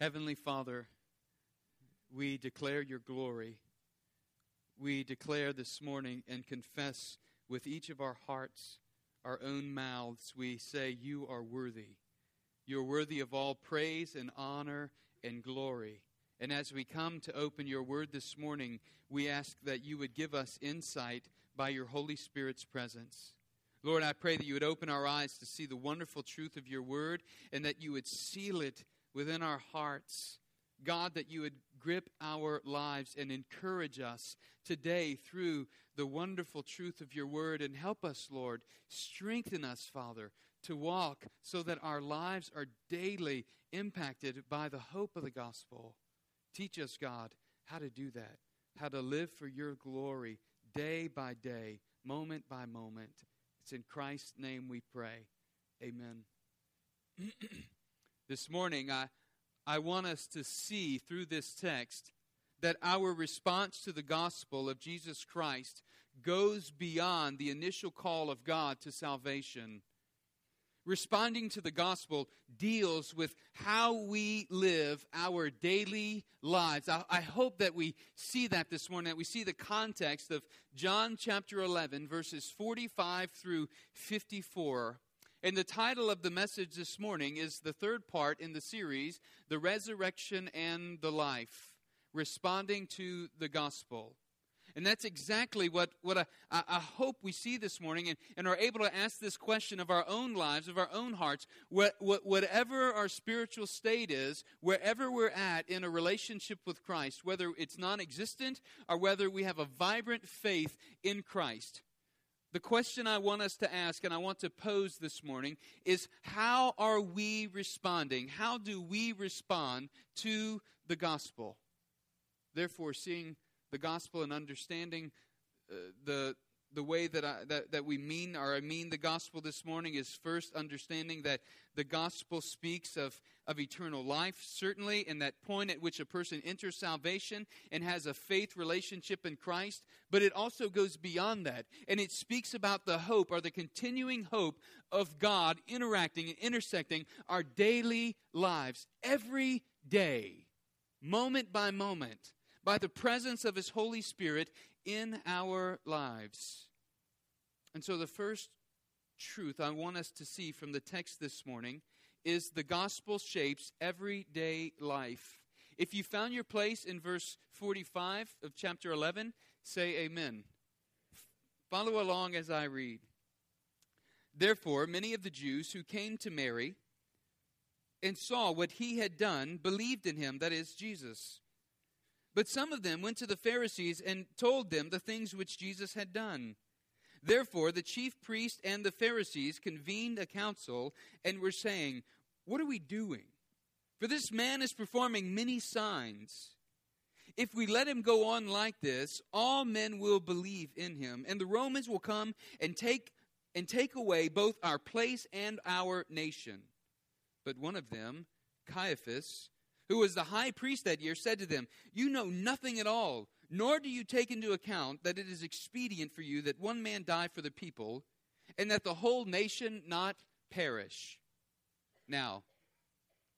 Heavenly Father, we declare your glory. We declare this morning and confess with each of our hearts, our own mouths, we say, You are worthy. You're worthy of all praise and honor and glory. And as we come to open your word this morning, we ask that you would give us insight by your Holy Spirit's presence. Lord, I pray that you would open our eyes to see the wonderful truth of your word and that you would seal it within our hearts. God, that you would grip our lives and encourage us today through the wonderful truth of your word. And help us, Lord. Strengthen us, Father, to walk so that our lives are daily impacted by the hope of the gospel. Teach us, God, how to do that, how to live for your glory day by day, moment by moment. It's in Christ's name we pray. Amen. this morning, I, I want us to see through this text that our response to the gospel of Jesus Christ goes beyond the initial call of God to salvation. Responding to the gospel deals with how we live our daily lives. I, I, hope that we see that this morning, that we see the context of John chapter 11, verses 45 through 54. And the title of the message this morning is the third part in the series, The Resurrection and the Life, responding to the gospel. And that's exactly what, what I, I, hope we see this morning and, and are able to ask this question of our own lives, of our own hearts. What, what, whatever our spiritual state is, wherever we're at in a relationship with Christ, whether it's non existent or whether we have a vibrant faith in Christ, the question I want us to ask and I want to pose this morning is how are we responding? How do we respond to the gospel? Therefore, seeing the gospel and understanding uh, the the way that, I, that, that we mean or I mean the gospel this morning is first understanding that the gospel speaks of, of eternal life, certainly, in that point at which a person enters salvation and has a faith relationship in Christ, but it also goes beyond that. And it speaks about the hope or the continuing hope of God interacting and intersecting our daily lives every day, moment by moment by the presence of His Holy Spirit in our lives. And so, the first truth I want us to see from the text this morning is the gospel shapes everyday life. If you found your place in verse 45 of chapter 11, say amen. Follow along as I read. Therefore, many of the Jews who came to Mary and saw what he had done believed in him, that is, Jesus. But some of them went to the Pharisees and told them the things which Jesus had done. Therefore, the chief priest and the Pharisees convened a council and were saying, What are we doing? For this man is performing many signs. If we let him go on like this, all men will believe in him, and the Romans will come and take and take away both our place and our nation. But one of them, Caiaphas, who was the high priest that year, said to them, You know nothing at all, nor do you take into account that it is expedient for you that one man die for the people, and that the whole nation not perish. Now,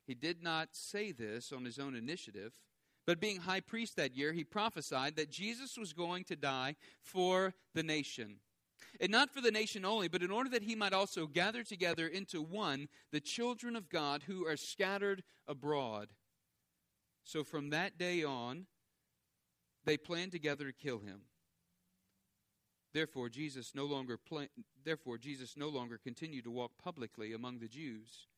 he did not say this on his own initiative, but being high priest that year, he prophesied that Jesus was going to die for the nation. And not for the nation only, but in order that he might also gather together into one the children of God who are scattered abroad. So from that day on, they planned together to kill him. Therefore, Jesus no longer therefore Jesus no longer continued to walk publicly among the Jews,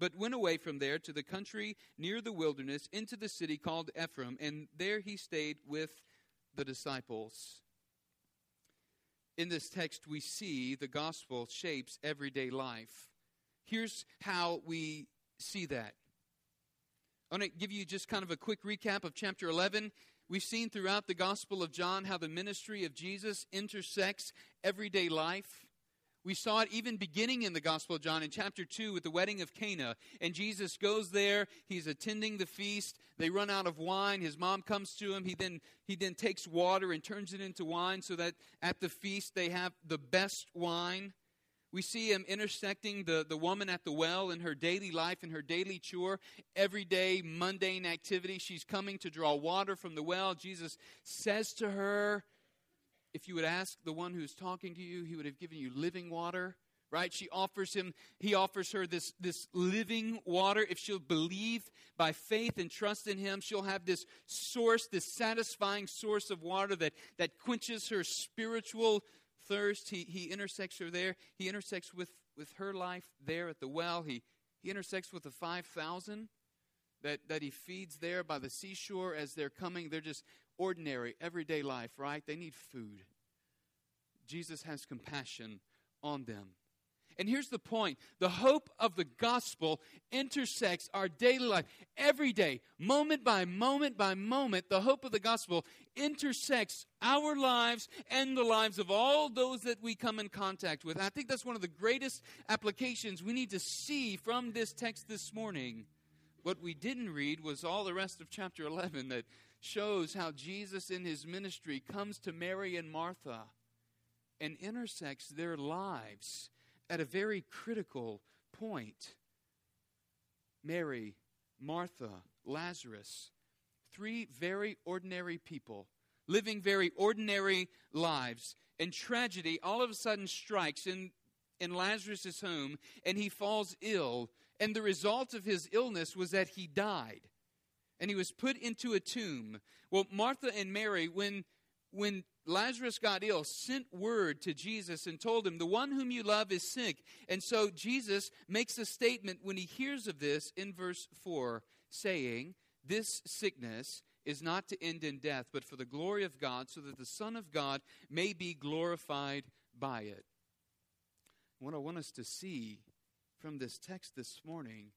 but went away from there to the country near the wilderness into the city called Ephraim, and there he stayed with the disciples. In this text, we see the gospel shapes everyday life. Here's how we see that. I want to give you just kind of a quick recap of chapter 11. We've seen throughout the Gospel of John how the ministry of Jesus intersects everyday life. We saw it even beginning in the Gospel of John in chapter 2 with the wedding of Cana. And Jesus goes there, he's attending the feast. They run out of wine. His mom comes to him. He then, he then takes water and turns it into wine so that at the feast they have the best wine. We see him intersecting the, the woman at the well in her daily life, in her daily chore, everyday mundane activity. She's coming to draw water from the well. Jesus says to her, If you would ask the one who's talking to you, he would have given you living water. Right? She offers him, he offers her this, this living water. If she'll believe by faith and trust in him, she'll have this source, this satisfying source of water that, that quenches her spiritual thirst. He, he intersects her there. He intersects with, with her life there at the well. He, he intersects with the 5,000 that, that he feeds there by the seashore as they're coming. They're just ordinary, everyday life, right? They need food. Jesus has compassion on them. And here's the point the hope of the gospel intersects our daily life. Every day, moment by moment by moment, the hope of the gospel intersects our lives and the lives of all those that we come in contact with. I think that's one of the greatest applications we need to see from this text this morning. What we didn't read was all the rest of chapter 11 that shows how Jesus in his ministry comes to Mary and Martha and intersects their lives at a very critical point. Mary, Martha, Lazarus, three very ordinary people living very ordinary lives. And tragedy all of a sudden strikes in, in Lazarus' home, and he falls ill. And the result of his illness was that he died. And he was put into a tomb. Well, Martha and Mary, when, when Lazarus got ill, sent word to Jesus and told him, The one whom you love is sick. And so Jesus makes a statement when he hears of this in verse 4, saying, This sickness is not to end in death, but for the glory of God, so that the Son of God may be glorified by it. What I want us to see from this text this morning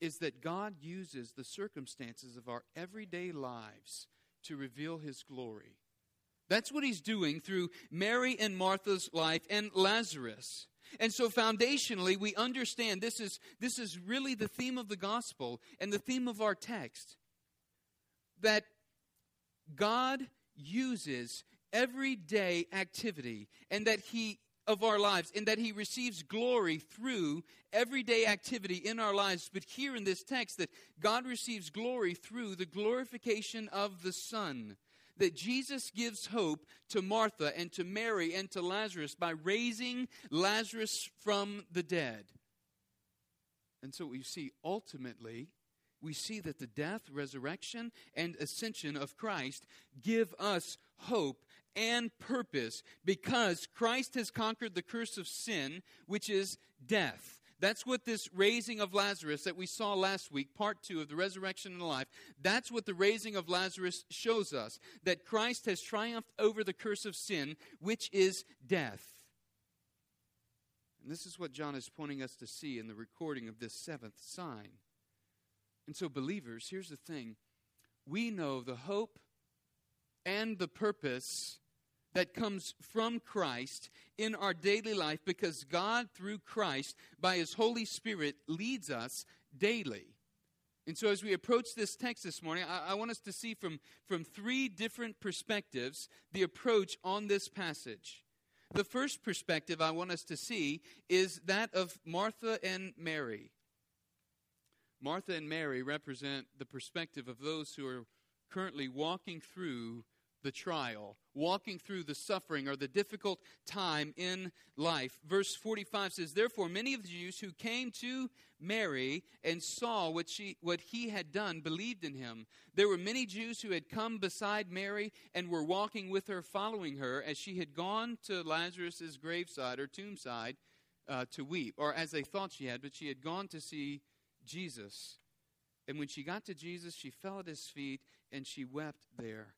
is that God uses the circumstances of our everyday lives to reveal his glory. That's what he's doing through Mary and Martha's life and Lazarus. And so foundationally, we understand this is, this is really the theme of the gospel and the theme of our text. That God uses everyday activity and that he of our lives and that he receives glory through everyday activity in our lives but here in this text that God receives glory through the glorification of the son that Jesus gives hope to Martha and to Mary and to Lazarus by raising Lazarus from the dead. And so we see ultimately, we see that the death, resurrection, and ascension of Christ give us hope and purpose because Christ has conquered the curse of sin, which is death. That's what this raising of Lazarus that we saw last week, part two of the resurrection and life, that's what the raising of Lazarus shows us that Christ has triumphed over the curse of sin, which is death. And this is what John is pointing us to see in the recording of this seventh sign. And so, believers, here's the thing we know the hope and the purpose that comes from Christ in our daily life because God, through Christ, by His Holy Spirit, leads us daily. And so, as we approach this text this morning, I, I, want us to see from, from three different perspectives the approach on this passage. The first perspective I want us to see is that of Martha and Mary. Martha and Mary represent the perspective of those who are currently walking through the trial, walking through the suffering or the difficult time in life. Verse 45 says, Therefore, many of the Jews who came to Mary and saw what, she, what he had done believed in him. There were many Jews who had come beside Mary and were walking with her, following her, as she had gone to Lazarus' graveside or tombside uh, to weep, or as they thought she had, but she had gone to see Jesus. And when she got to Jesus, she fell at his feet and she wept there.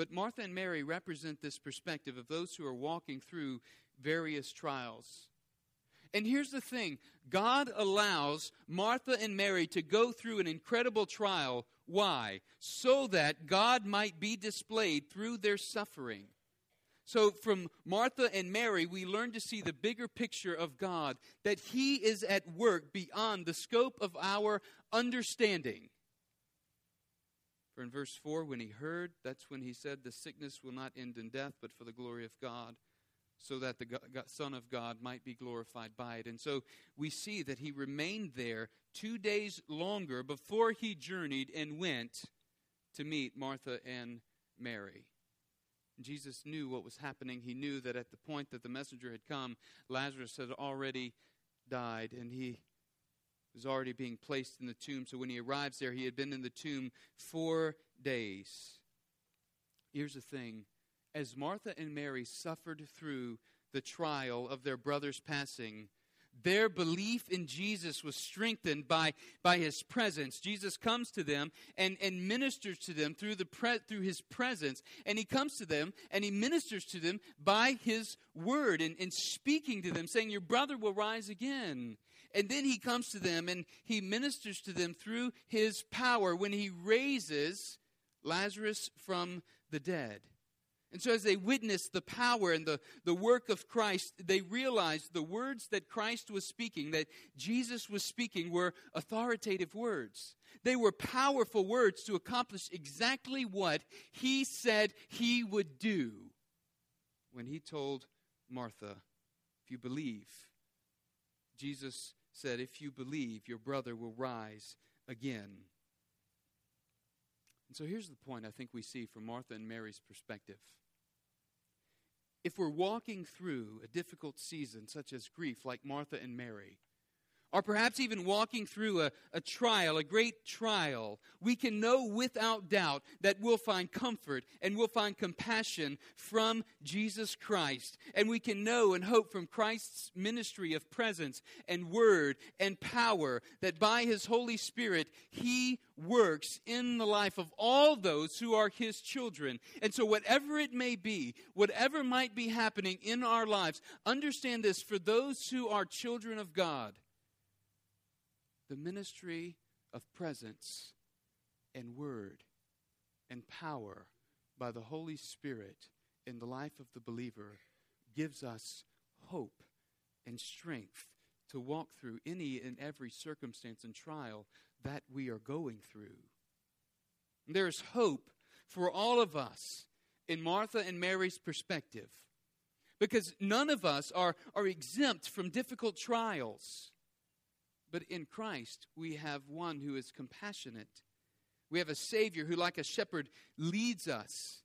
But Martha and Mary represent this perspective of those who are walking through various trials. And here's the thing God allows Martha and Mary to go through an incredible trial. Why? So that God might be displayed through their suffering. So, from Martha and Mary, we learn to see the bigger picture of God, that He is at work beyond the scope of our understanding. For in verse 4, when he heard, that's when he said, The sickness will not end in death, but for the glory of God, so that the Son of God might be glorified by it. And so we see that he remained there two days longer before he journeyed and went to meet Martha and Mary. Jesus knew what was happening. He knew that at the point that the messenger had come, Lazarus had already died and he was already being placed in the tomb. So when he arrives there, he had been in the tomb four days. Here's the thing as Martha and Mary suffered through the trial of their brother's passing, their belief in Jesus was strengthened by, by his presence. Jesus comes to them and, and ministers to them through, the pre, through his presence. And he comes to them and he ministers to them by his word and, and speaking to them, saying, Your brother will rise again. And then he comes to them and he ministers to them through his power when he raises Lazarus from the dead. And so, as they witnessed the power and the, the work of Christ, they realized the words that Christ was speaking, that Jesus was speaking, were authoritative words. They were powerful words to accomplish exactly what he said he would do when he told Martha, If you believe, Jesus said, If you believe, your brother will rise again. And so here's the point I think we see from Martha and Mary's perspective. If we're walking through a difficult season, such as grief, like Martha and Mary, or perhaps even walking through a, a trial, a great trial, we can know without doubt that we'll find comfort and we'll find compassion from Jesus Christ. And we can know and hope from Christ's ministry of presence and word and power that by his Holy Spirit, he works in the life of all those who are his children. And so, whatever it may be, whatever might be happening in our lives, understand this for those who are children of God the ministry of presence and word and power by the Holy Spirit in the life of the believer gives us hope and strength to walk through any and every circumstance and trial that we are going through. There's hope for all of us in Martha and Mary's perspective because none of us are, are exempt from difficult trials. But in Christ, we have one who is compassionate. We have a Savior who, like a shepherd, leads us.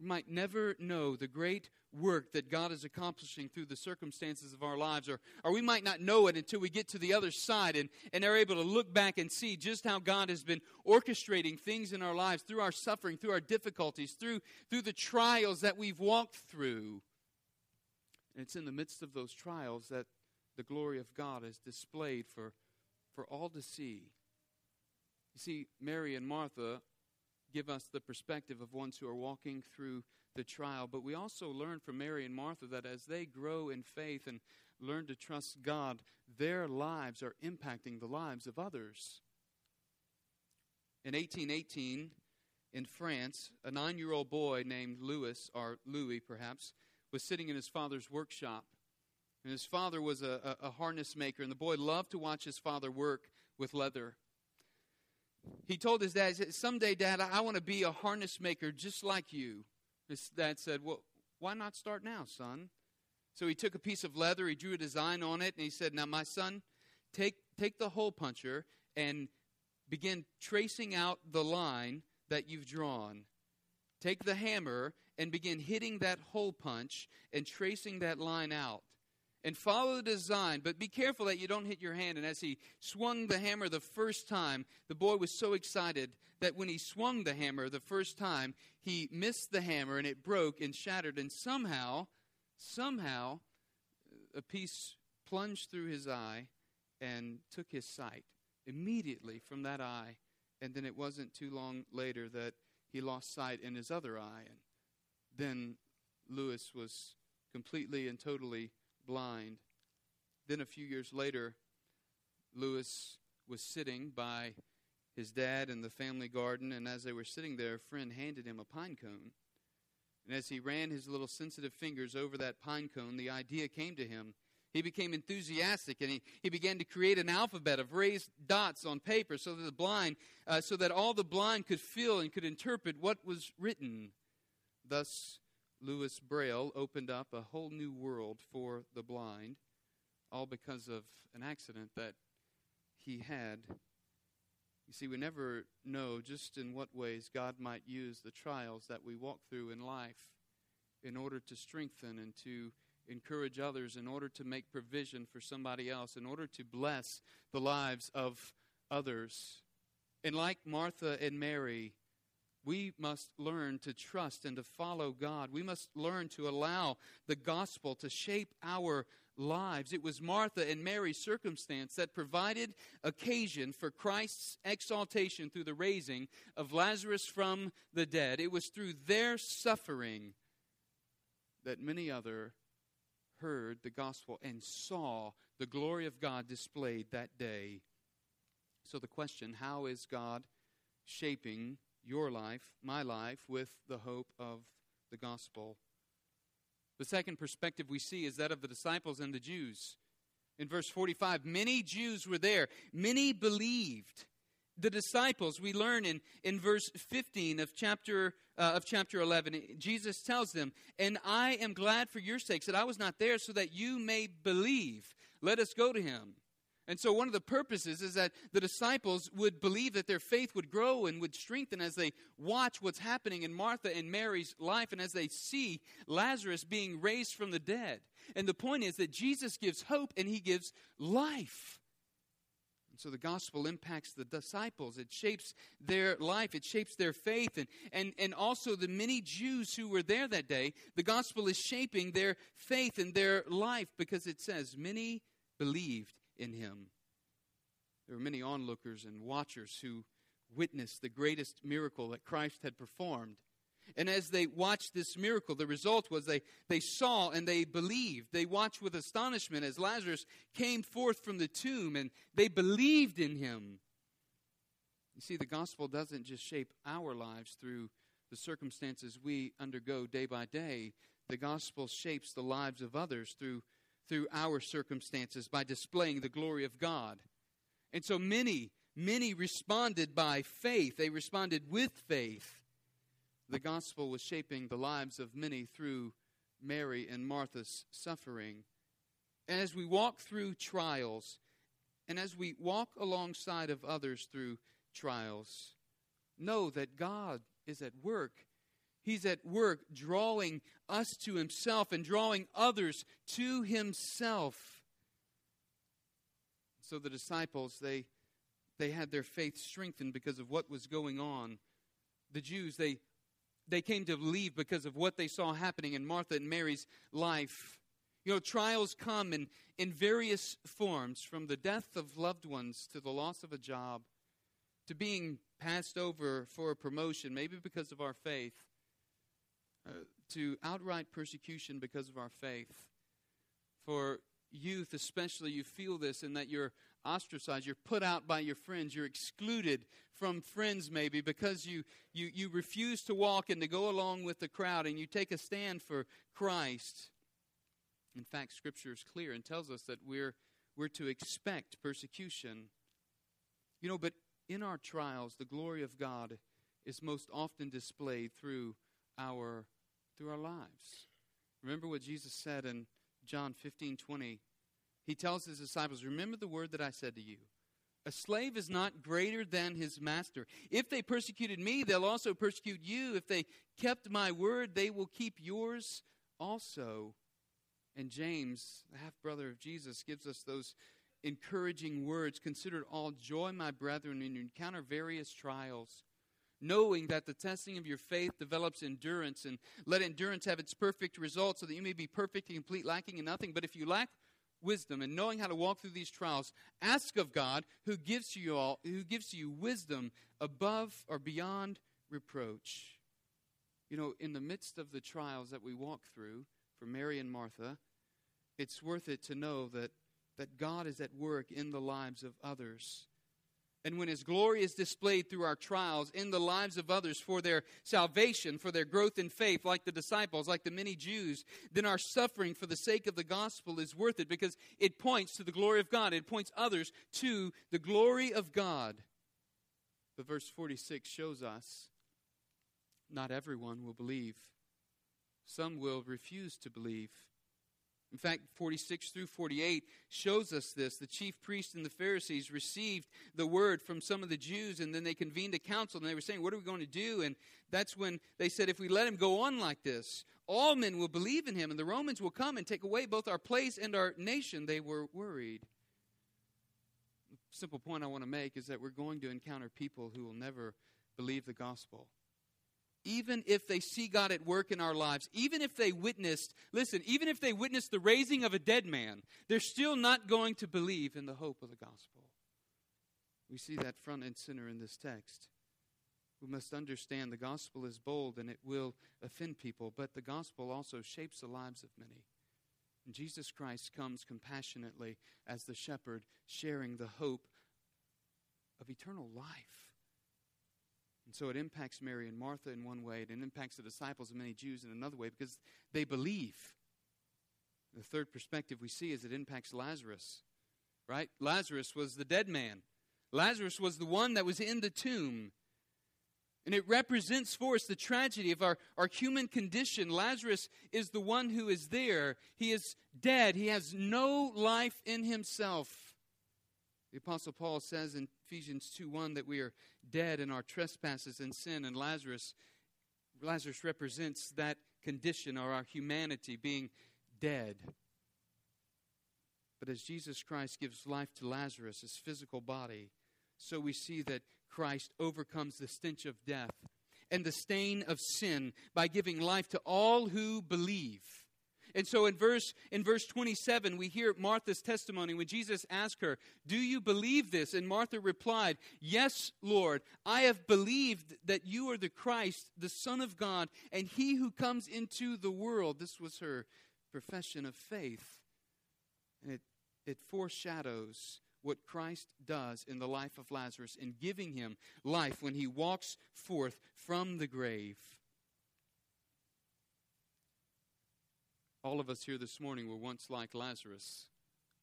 We might never know the great work that God is accomplishing through the circumstances of our lives, or, or we might not know it until we get to the other side and, and are able to look back and see just how God has been orchestrating things in our lives through our suffering, through our difficulties, through, through the trials that we've walked through. And it's in the midst of those trials that the glory of God is displayed for, for all to see. You see, Mary and Martha give us the perspective of ones who are walking through the trial, but we also learn from Mary and Martha that as they grow in faith and learn to trust God, their lives are impacting the lives of others. In 1818, in France, a nine year old boy named Louis, or Louis perhaps, was sitting in his father's workshop and his father was a, a, a harness maker, and the boy loved to watch his father work with leather. He told his dad, he said, Someday, Dad, I, I want to be a harness maker just like you. His dad said, Well, why not start now, son? So he took a piece of leather, he drew a design on it, and he said, Now, my son, take, take the hole puncher and begin tracing out the line that you've drawn. Take the hammer and begin hitting that hole punch and tracing that line out and follow the design, but be careful that you don't hit your hand. And as he swung the hammer the first time, the boy was so excited that when he swung the hammer the first time, he missed the hammer and it broke and shattered. And somehow, somehow, a piece plunged through his eye and took his sight immediately from that eye. And then it wasn't too long later that he lost sight in his other eye. And then Lewis was completely and totally blind. Then a few years later, Lewis was sitting by his dad in the family garden, and as they were sitting there, a friend handed him a pine cone. And as he ran his little sensitive fingers over that pine cone, the idea came to him. He became enthusiastic and he, he began to create an alphabet of raised dots on paper so that the blind, uh, so that all the blind could feel and could interpret what was written. Thus, Louis Braille opened up a whole new world for the blind, all because of an accident that he had. You see, we never know just in what ways God might use the trials that we walk through in life in order to strengthen and to encourage others, in order to make provision for somebody else, in order to bless the lives of others. And like Martha and Mary, we must learn to trust and to follow God. We must learn to allow the gospel to shape our lives. It was Martha and Mary's circumstance that provided occasion for Christ's exaltation through the raising of Lazarus from the dead. It was through their suffering that many other heard the gospel and saw the glory of God displayed that day. So the question, how is God shaping your life, my life, with the hope of the gospel. The second perspective we see is that of the disciples and the Jews. In verse 45, many Jews were there, many believed. The disciples, we learn in, in verse 15 of chapter, uh, of chapter 11, Jesus tells them, And I am glad for your sakes that I was not there so that you may believe. Let us go to him. And so, one of the purposes is that the disciples would believe that their faith would grow and would strengthen as they watch what's happening in Martha and Mary's life and as they see Lazarus being raised from the dead. And the point is that Jesus gives hope and he gives life. And so the gospel impacts the disciples. It shapes their life. It shapes their faith. And, and, and also the many Jews who were there that day, the gospel is shaping their faith and their life because it says, many believed in him. There were many onlookers and watchers who witnessed the greatest miracle that Christ had performed. And as they watched this miracle, the result was they, they saw and they believed. They watched with astonishment as Lazarus came forth from the tomb and they believed in him. You see, the gospel doesn't just shape our lives through the circumstances we undergo day by day, the gospel shapes the lives of others through through our circumstances by displaying the glory of God. And so many, many responded by faith. They responded with faith. The gospel was shaping the lives of many through Mary and Martha's suffering. And as we walk through trials, and as we walk alongside of others through trials, know that God is at work He's at work drawing us to Himself and drawing others to Himself. So the disciples, they, they had their faith strengthened because of what was going on. The Jews, they, they came to believe because of what they saw happening in Martha and Mary's life. You know, trials come in, in various forms from the death of loved ones to the loss of a job to being passed over for a promotion, maybe because of our faith uh, to outright persecution because of our faith. For youth, especially, you feel this in that you're ostracized, you're put out by your friends, you're excluded from friends maybe because you, you, you refuse to walk and to go along with the crowd and you take a stand for Christ. In fact, Scripture is clear and tells us that we're, we're to expect persecution. You know, but in our trials, the glory of God is most often displayed through our through our lives. Remember what Jesus said in John 15 20. He tells his disciples, Remember the word that I said to you. A slave is not greater than his master. If they persecuted me, they'll also persecute you. If they kept my word, they will keep yours also. And James, the half brother of Jesus, gives us those encouraging words Consider it all joy, my brethren, when you encounter various trials knowing that the testing of your faith develops endurance, and let endurance have its perfect result, so that you may be perfect and complete, lacking in nothing. But if you lack wisdom and knowing how to walk through these trials, ask of God, who gives you all, who gives you wisdom above or beyond reproach. You know, in the midst of the trials that we walk through for Mary and Martha, it's worth it to know that, that God is at work in the lives of others and when His glory is displayed through our trials in the lives of others for their salvation, for their growth in faith, like the disciples, like the many Jews, then our suffering for the sake of the gospel is worth it because it points to the glory of God. It points others to the glory of God. But verse 46 shows us not everyone will believe. Some will refuse to believe. In fact, 46 through 48 shows us this. The chief priests and the Pharisees received the word from some of the Jews, and then they convened a council, and they were saying, What are we going to do? And that's when they said, If we let him go on like this, all men will believe in him, and the Romans will come and take away both our place and our nation. They were worried. The simple point I want to make is that we're going to encounter people who will never believe the gospel even if they see God at work in our lives, even if they witnessed, listen, even if they witnessed the raising of a dead man, they're still not going to believe in the hope of the gospel. We see that front and center in this text. We must understand the gospel is bold and it will offend people, but the gospel also shapes the lives of many. And Jesus Christ comes compassionately as the shepherd, sharing the hope of eternal life. And so it impacts Mary and Martha in one way, and it impacts the disciples and many Jews in another way because they believe. The third perspective we see is it impacts Lazarus, right? Lazarus was the dead man. Lazarus was the one that was in the tomb. And it represents for us the tragedy of our, our human condition. Lazarus is the one who is there. He is dead. He has no life in himself. The Apostle Paul says in Ephesians 2 1 that we are dead in our trespasses and sin, and Lazarus, Lazarus represents that condition or our humanity being dead. But as Jesus Christ gives life to Lazarus, his physical body, so we see that Christ overcomes the stench of death and the stain of sin by giving life to all who believe. And so in verse in verse 27 we hear Martha's testimony when Jesus asked her, "Do you believe this?" And Martha replied, "Yes, Lord. I have believed that you are the Christ, the Son of God, and he who comes into the world." This was her profession of faith. And it it foreshadows what Christ does in the life of Lazarus in giving him life when he walks forth from the grave. All of us here this morning were once like Lazarus.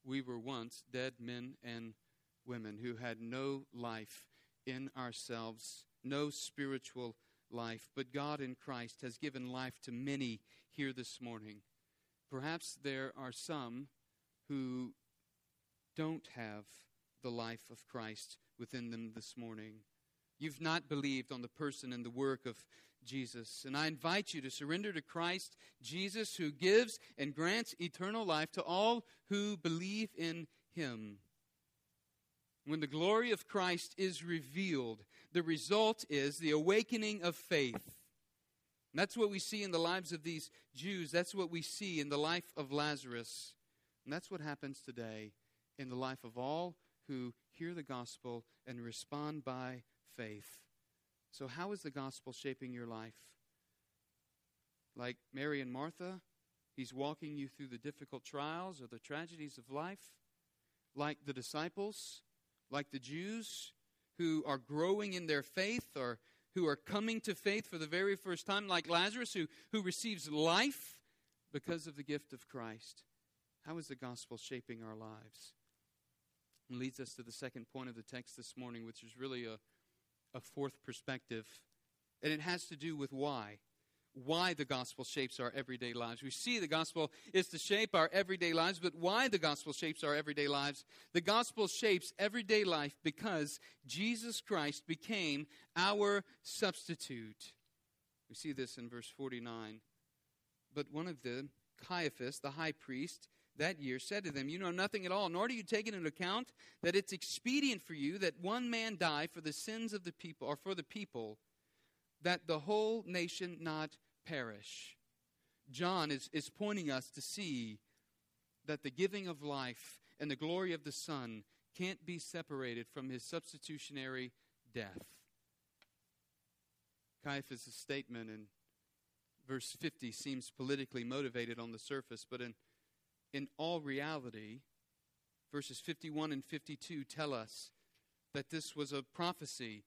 We were once dead men and women who had no life in ourselves, no spiritual life. But God in Christ has given life to many here this morning. Perhaps there are some who don't have the life of Christ within them this morning. You've not believed on the person and the work of Jesus. And I invite you to surrender to Christ Jesus, who gives and grants eternal life to all who believe in him. When the glory of Christ is revealed, the result is the awakening of faith. And that's what we see in the lives of these Jews. That's what we see in the life of Lazarus. And that's what happens today in the life of all who hear the gospel and respond by faith. So, how is the gospel shaping your life? Like Mary and Martha, he's walking you through the difficult trials or the tragedies of life. Like the disciples, like the Jews who are growing in their faith or who are coming to faith for the very first time, like Lazarus who, who receives life because of the gift of Christ. How is the gospel shaping our lives? Leads us to the second point of the text this morning, which is really a, a fourth perspective, and it has to do with why. Why the gospel shapes our everyday lives. We see the gospel is to shape our everyday lives, but why the gospel shapes our everyday lives? The gospel shapes everyday life because Jesus Christ became our substitute. We see this in verse 49. But one of the, Caiaphas, the high priest, that year said to them, You know nothing at all, nor do you take into account that it's expedient for you that one man die for the sins of the people, or for the people, that the whole nation not perish. John is, is pointing us to see that the giving of life and the glory of the Son can't be separated from his substitutionary death. Caiaphas' statement in verse 50 seems politically motivated on the surface, but in in all reality, verses 51 and 52 tell us that this was a prophecy.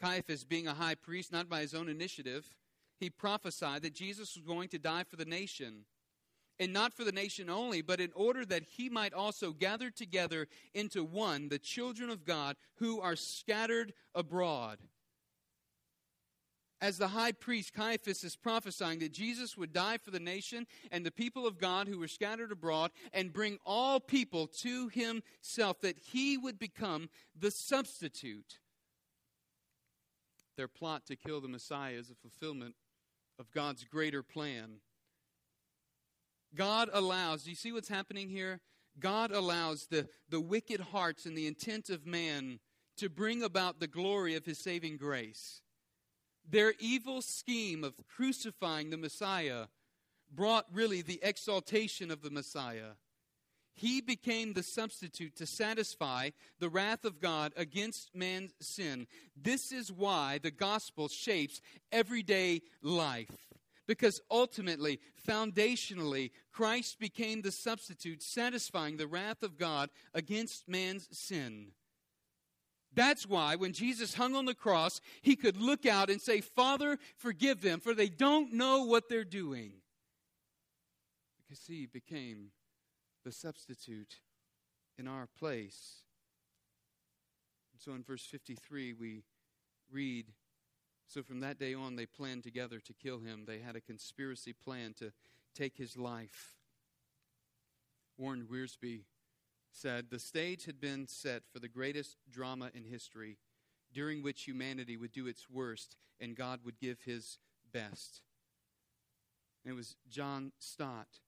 Caiaphas, being a high priest, not by his own initiative, he prophesied that Jesus was going to die for the nation. And not for the nation only, but in order that he might also gather together into one the children of God who are scattered abroad. As the high priest Caiaphas is prophesying that Jesus would die for the nation and the people of God who were scattered abroad and bring all people to himself, that he would become the substitute. Their plot to kill the Messiah is a fulfillment of God's greater plan. God allows, do you see what's happening here? God allows the, the wicked hearts and the intent of man to bring about the glory of his saving grace. Their evil scheme of crucifying the Messiah brought really the exaltation of the Messiah. He became the substitute to satisfy the wrath of God against man's sin. This is why the gospel shapes everyday life. Because ultimately, foundationally, Christ became the substitute satisfying the wrath of God against man's sin. That's why when Jesus hung on the cross, he could look out and say, Father, forgive them, for they don't know what they're doing. Because he became the substitute in our place. And so in verse 53, we read So from that day on, they planned together to kill him. They had a conspiracy plan to take his life. Warren Wiersbe said the stage had been set for the greatest drama in history, during which humanity would do its worst and God would give his best. And it was John Stott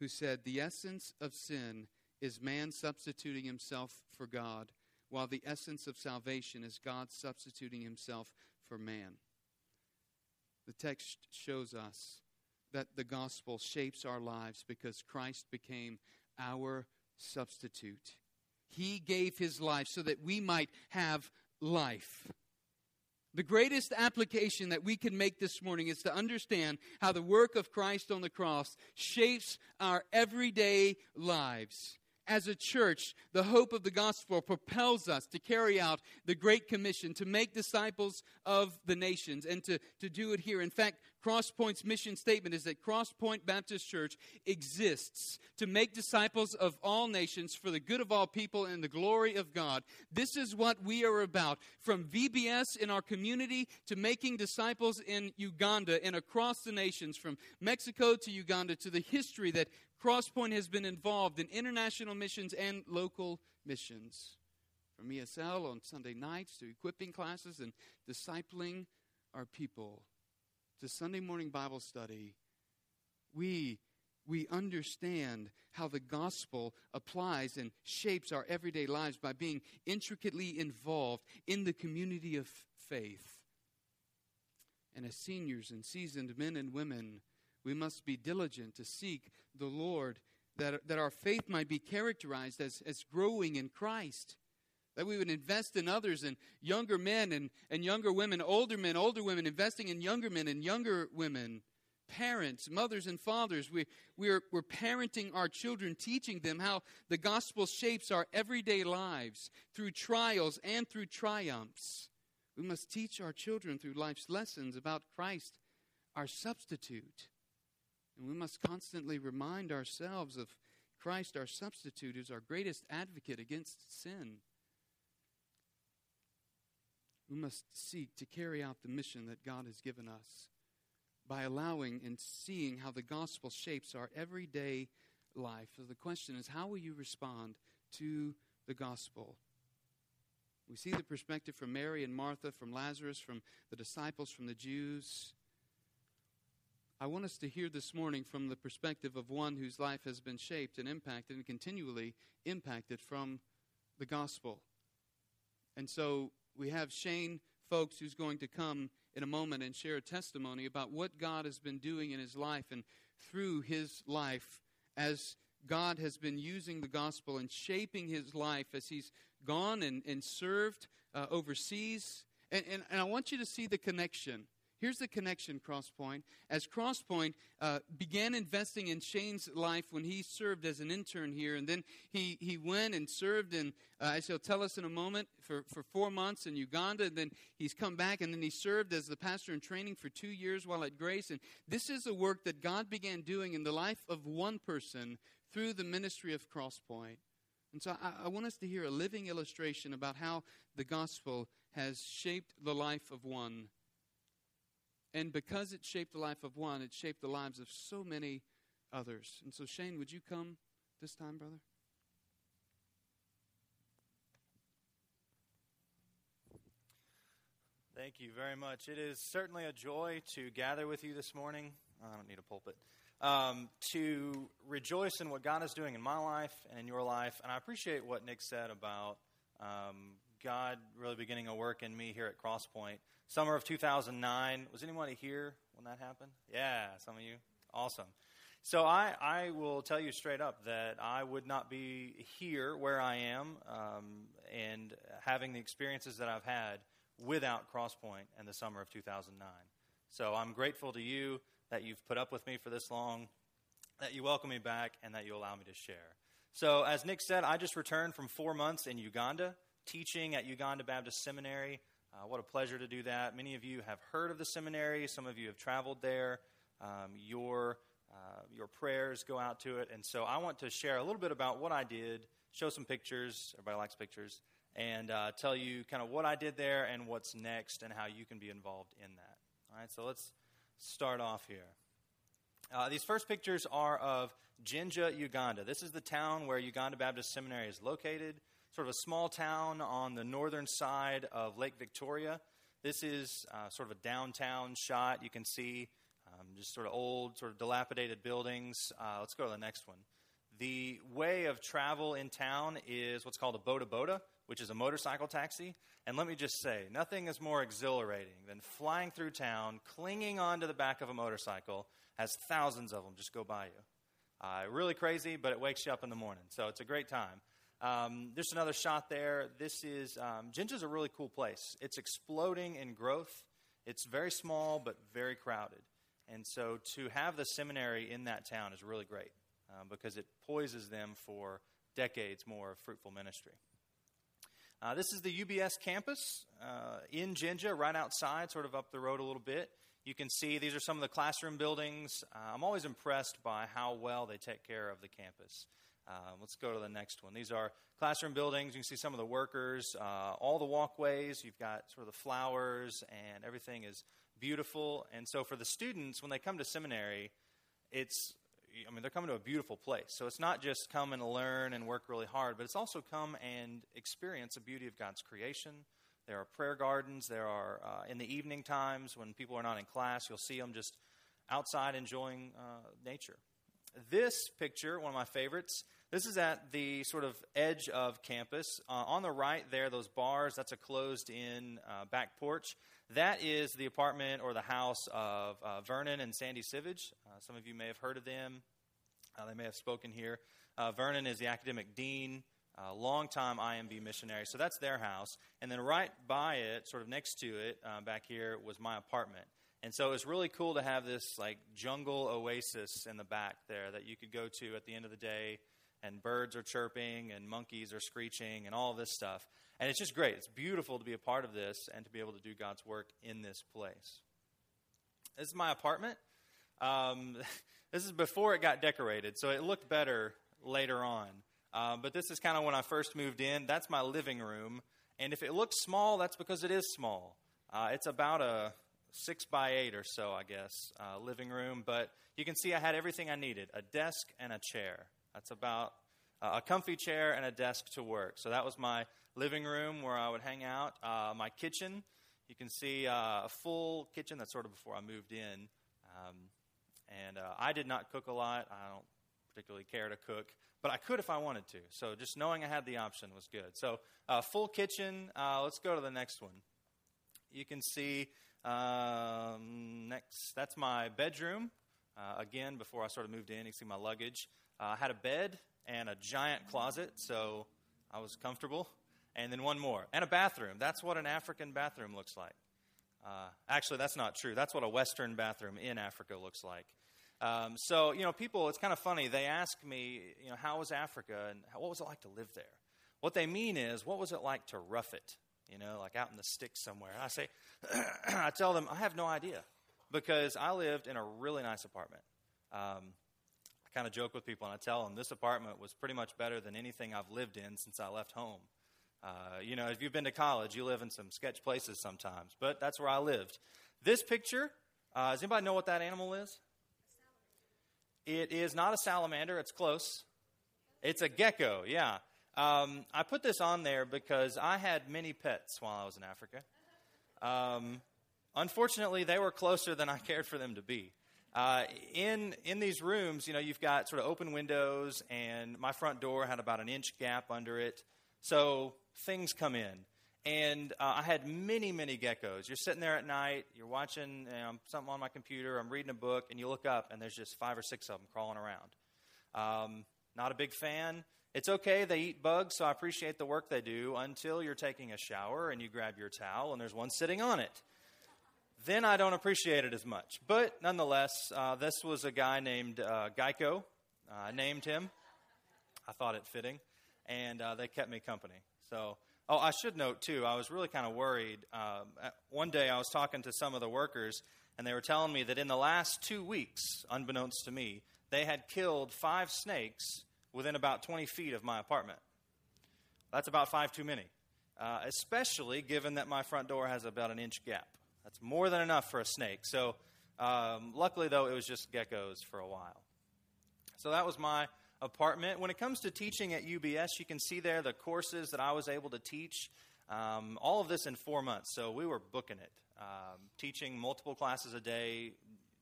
who said, The essence of sin is man substituting himself for God, while the essence of salvation is God substituting himself for man. The text shows us that the gospel shapes our lives because Christ became our substitute. He gave his life so that we might have life. The greatest application that we can make this morning is to understand how the work of Christ on the cross shapes our everyday lives. As a church, the hope of the gospel propels us to carry out the Great Commission, to make disciples of the nations, and to, to do it here. In fact, Crosspoint's mission statement is that Crosspoint Baptist Church exists to make disciples of all nations for the good of all people and the glory of God. This is what we are about. From VBS in our community to making disciples in Uganda and across the nations, from Mexico to Uganda, to the history that Crosspoint has been involved in international missions and local missions. From ESL on Sunday nights to equipping classes and discipling our people to Sunday morning Bible study, we, we understand how the gospel applies and shapes our everyday lives by being intricately involved in the community of faith. And as seniors and seasoned men and women, we must be diligent to seek the Lord that, that our faith might be characterized as, as growing in Christ. That we would invest in others and younger men and, and younger women, older men, older women, investing in younger men and younger women, parents, mothers, and fathers. We, we're, we're parenting our children, teaching them how the gospel shapes our everyday lives through trials and through triumphs. We must teach our children through life's lessons about Christ, our substitute. And we must constantly remind ourselves of Christ, our substitute, who's our greatest advocate against sin. We must seek to carry out the mission that God has given us by allowing and seeing how the gospel shapes our everyday life. So the question is how will you respond to the gospel? We see the perspective from Mary and Martha, from Lazarus, from the disciples, from the Jews. I want us to hear this morning from the perspective of one whose life has been shaped and impacted and continually impacted from the gospel. And so we have Shane Folks who's going to come in a moment and share a testimony about what God has been doing in his life and through his life as God has been using the gospel and shaping his life as he's gone and, and served uh, overseas. And, and, and I want you to see the connection Here's the connection, Crosspoint. As Crosspoint uh, began investing in Shane's life when he served as an intern here, and then he, he went and served in, uh, as he'll tell us in a moment, for, for four months in Uganda, and then he's come back, and then he served as the pastor in training for two years while at Grace. And this is the work that God began doing in the life of one person through the ministry of Crosspoint. And so I, I want us to hear a living illustration about how the gospel has shaped the life of one And because it shaped the life of one, it shaped the lives of so many others. And so, Shane, would you come this time, brother? Thank you very much. It is certainly a joy to gather with you this morning. I don't need a pulpit. Um, to rejoice in what God is doing in my life and in your life. And I appreciate what Nick said about um, God really beginning a work in me here at Crosspoint. Summer of 2009. Was anybody here when that happened? Yeah, some of you. Awesome. So I, I will tell you straight up that I would not be here where I am um, and having the experiences that I've had without Crosspoint in the summer of 2009. So I'm grateful to you that you've put up with me for this long, that you welcome me back, and that you allow me to share. So, as Nick said, I just returned from four months in Uganda, teaching at Uganda Baptist Seminary. Uh, what a pleasure to do that. Many of you have heard of the seminary, some of you have traveled there. Um, your, uh, your prayers go out to it. And so, I want to share a little bit about what I did, show some pictures. Everybody likes pictures and uh, tell you kind of what I did there and what's next and how you can be involved in that. All right, so let's start off here. Uh, these first pictures are of Jinja, Uganda. This is the town where Uganda Baptist Seminary is located, sort of a small town on the northern side of Lake Victoria. This is uh, sort of a downtown shot. You can see um, just sort of old, sort of dilapidated buildings. Uh, let's go to the next one. The way of travel in town is what's called a boda boda, which is a motorcycle taxi. And let me just say, nothing is more exhilarating than flying through town, clinging onto the back of a motorcycle as thousands of them just go by you. Uh, really crazy, but it wakes you up in the morning. So it's a great time. Um, there's another shot there. This is, um, Jinja's a really cool place. It's exploding in growth. It's very small, but very crowded. And so to have the seminary in that town is really great uh, because it poises them for decades more of fruitful ministry. Uh, this is the UBS campus uh, in Jinja, right outside, sort of up the road a little bit. You can see these are some of the classroom buildings. Uh, I'm always impressed by how well they take care of the campus. Uh, let's go to the next one. These are classroom buildings. You can see some of the workers, uh, all the walkways. You've got sort of the flowers, and everything is beautiful. And so, for the students, when they come to seminary, it's I mean, they're coming to a beautiful place. So it's not just come and learn and work really hard, but it's also come and experience the beauty of God's creation. There are prayer gardens. There are, uh, in the evening times when people are not in class, you'll see them just outside enjoying uh, nature. This picture, one of my favorites, this is at the sort of edge of campus. Uh, on the right there, those bars, that's a closed in uh, back porch. That is the apartment or the house of uh, Vernon and Sandy Sivage. Uh, some of you may have heard of them. Uh, they may have spoken here. Uh, Vernon is the academic dean, uh, longtime IMB missionary. So that's their house. And then right by it, sort of next to it, back here, was my apartment. And so it's really cool to have this like jungle oasis in the back there that you could go to at the end of the day, and birds are chirping and monkeys are screeching and all this stuff. And it's just great. It's beautiful to be a part of this and to be able to do God's work in this place. This is my apartment. Um, this is before it got decorated, so it looked better later on. Uh, but this is kind of when I first moved in. That's my living room. And if it looks small, that's because it is small. Uh, it's about a six by eight or so, I guess, uh, living room. But you can see I had everything I needed a desk and a chair. That's about uh, a comfy chair and a desk to work. So that was my living room where I would hang out. Uh, my kitchen, you can see uh, a full kitchen. That's sort of before I moved in. Um, and uh, I did not cook a lot. I don't particularly care to cook, but I could if I wanted to. So just knowing I had the option was good. So uh, full kitchen. Let's go to the next one. You can see um, next. That's my bedroom. again, before I sort of moved in, you can see my luggage. I had a bed and a giant closet, so I was comfortable. And then one more, and a bathroom. That's what an African bathroom looks like. Uh, actually, that's not true. That's what a Western bathroom in Africa looks like. Um, so, you know, people, it's kind of funny. They ask me, you know, how was Africa and what was it like to live there? What they mean is, what was it like to rough it? You know, like out in the sticks somewhere. And I say, I tell them, I have no idea because I lived in a really nice apartment. Um, I kind of joke with people and I tell them this apartment was pretty much better than anything I've lived in since I left home. Uh, you know, if you've been to college, you live in some sketch places sometimes, but that's where I lived. This picture Uh, does anybody know what that animal is? It is not a salamander. It's close. It's a gecko. Yeah. Um, I put this on there because I had many pets while I was in Africa. Um, unfortunately, they were closer than I cared for them to be. Uh, in in these rooms, you know, you've got sort of open windows, and my front door had about an inch gap under it, so things come in. And uh, I had many, many geckos. You're sitting there at night, you're watching you know, something on my computer, I'm reading a book, and you look up, and there's just five or six of them crawling around. Um, not a big fan. It's okay, they eat bugs, so I appreciate the work they do until you're taking a shower and you grab your towel and there's one sitting on it. Then I don't appreciate it as much. But nonetheless, uh, this was a guy named uh, Geico. Uh, I named him. I thought it fitting, and uh, they kept me company. So, oh, I should note too, I was really kind of worried. Um, one day I was talking to some of the workers, and they were telling me that in the last two weeks, unbeknownst to me, they had killed five snakes within about 20 feet of my apartment. That's about five too many, uh, especially given that my front door has about an inch gap. That's more than enough for a snake. So, um, luckily, though, it was just geckos for a while. So, that was my apartment. When it comes to teaching at UBS, you can see there the courses that I was able to teach. Um, all of this in four months. So, we were booking it, um, teaching multiple classes a day,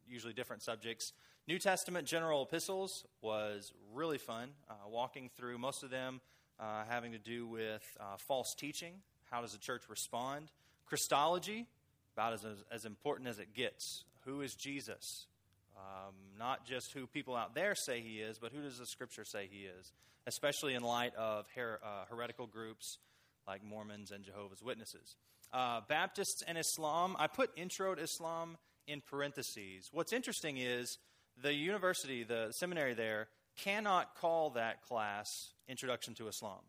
usually different subjects. New Testament general epistles was really fun, uh, walking through most of them uh, having to do with uh, false teaching. How does the church respond? Christology, about as, as important as it gets. Who is Jesus? Um, not just who people out there say he is, but who does the scripture say he is? Especially in light of her, uh, heretical groups like Mormons and Jehovah's Witnesses. Uh, Baptists and Islam, I put intro to Islam in parentheses. What's interesting is the university, the seminary there, cannot call that class Introduction to Islam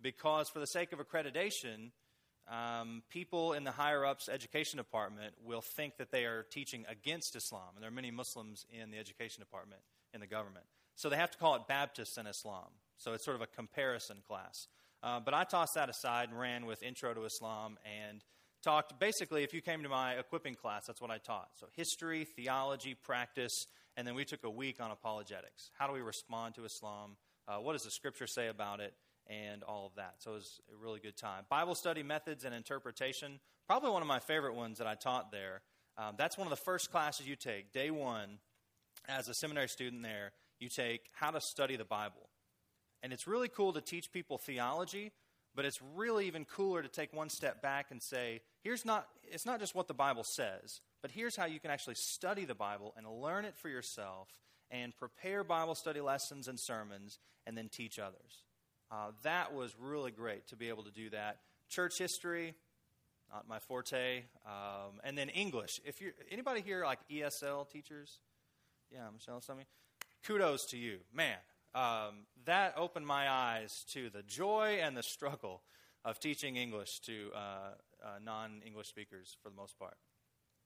because, for the sake of accreditation, um, people in the higher ups education department will think that they are teaching against Islam, and there are many Muslims in the education department in the government. So they have to call it Baptists and Islam. So it's sort of a comparison class. Uh, but I tossed that aside and ran with Intro to Islam and talked basically, if you came to my equipping class, that's what I taught. So history, theology, practice, and then we took a week on apologetics. How do we respond to Islam? Uh, what does the scripture say about it? And all of that. So it was a really good time. Bible study methods and interpretation, probably one of my favorite ones that I taught there. Um, that's one of the first classes you take. Day one, as a seminary student there, you take how to study the Bible. And it's really cool to teach people theology, but it's really even cooler to take one step back and say, here's not, it's not just what the Bible says, but here's how you can actually study the Bible and learn it for yourself and prepare Bible study lessons and sermons and then teach others. Uh, that was really great to be able to do that. Church history, not my forte, um, and then English. If you're anybody here like ESL teachers, yeah, Michelle, some of kudos to you, man. Um, that opened my eyes to the joy and the struggle of teaching English to uh, uh, non-English speakers for the most part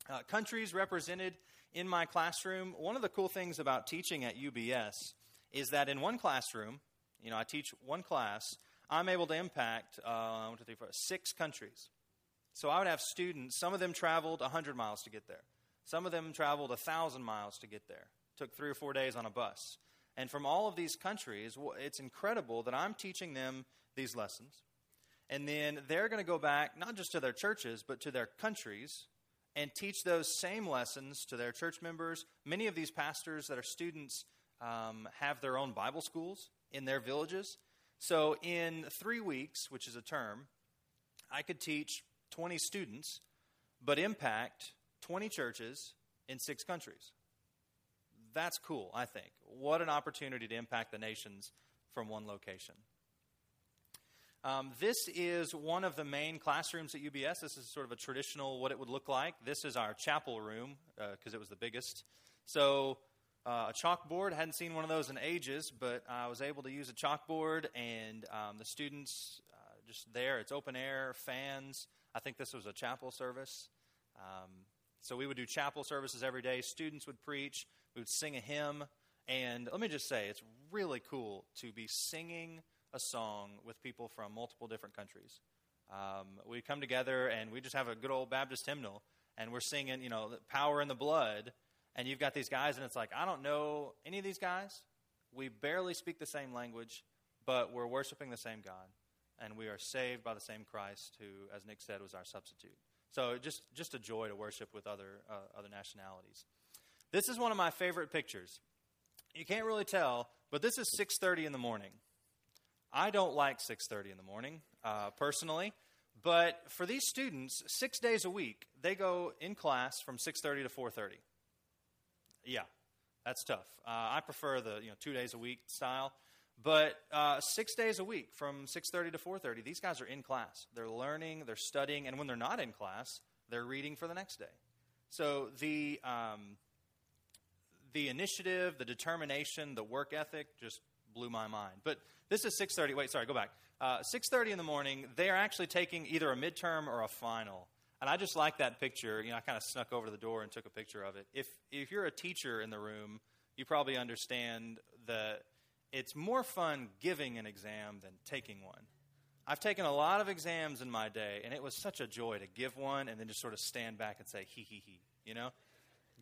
uh, countries represented in my classroom. One of the cool things about teaching at UBS is that in one classroom, you know, I teach one class, I'm able to impact uh, one, two, three, four, six countries. So I would have students, some of them traveled 100 miles to get there. Some of them traveled 1,000 miles to get there. Took three or four days on a bus. And from all of these countries, it's incredible that I'm teaching them these lessons. And then they're going to go back, not just to their churches, but to their countries and teach those same lessons to their church members. Many of these pastors that are students um, have their own Bible schools in their villages. So, in three weeks, which is a term, I could teach 20 students, but impact 20 churches in six countries. That's cool, I think. What an opportunity to impact the nations from one location. Um, this is one of the main classrooms at UBS. This is sort of a traditional what it would look like. This is our chapel room because uh, it was the biggest. So, uh, a chalkboard. Hadn't seen one of those in ages, but I was able to use a chalkboard, and um, the students uh, just there. It's open air, fans. I think this was a chapel service. Um, so, we would do chapel services every day. Students would preach, we would sing a hymn. And let me just say, it's really cool to be singing a song with people from multiple different countries. Um, we come together and we just have a good old Baptist hymnal, and we're singing, you know, Power in the Blood, and you've got these guys, and it's like, I don't know any of these guys. We barely speak the same language, but we're worshiping the same God, and we are saved by the same Christ, who, as Nick said, was our substitute. So just, just a joy to worship with other, uh, other nationalities. This is one of my favorite pictures. You can't really tell, but this is 6.30 in the morning. I don't like 6.30 in the morning, uh, personally. But for these students, six days a week, they go in class from 6.30 to 4.30. Yeah, that's tough. Uh, I prefer the you know two days a week style. But uh, six days a week from 6.30 to 4.30, these guys are in class. They're learning, they're studying, and when they're not in class, they're reading for the next day. So the, um, the initiative, the determination, the work ethic just blew my mind. But this is 6.30. Wait, sorry, go back. Uh, 6.30 in the morning, they are actually taking either a midterm or a final. And I just like that picture. You know, I kind of snuck over to the door and took a picture of it. If, if you're a teacher in the room, you probably understand that it's more fun giving an exam than taking one. I've taken a lot of exams in my day, and it was such a joy to give one and then just sort of stand back and say, hee hee hee, you know?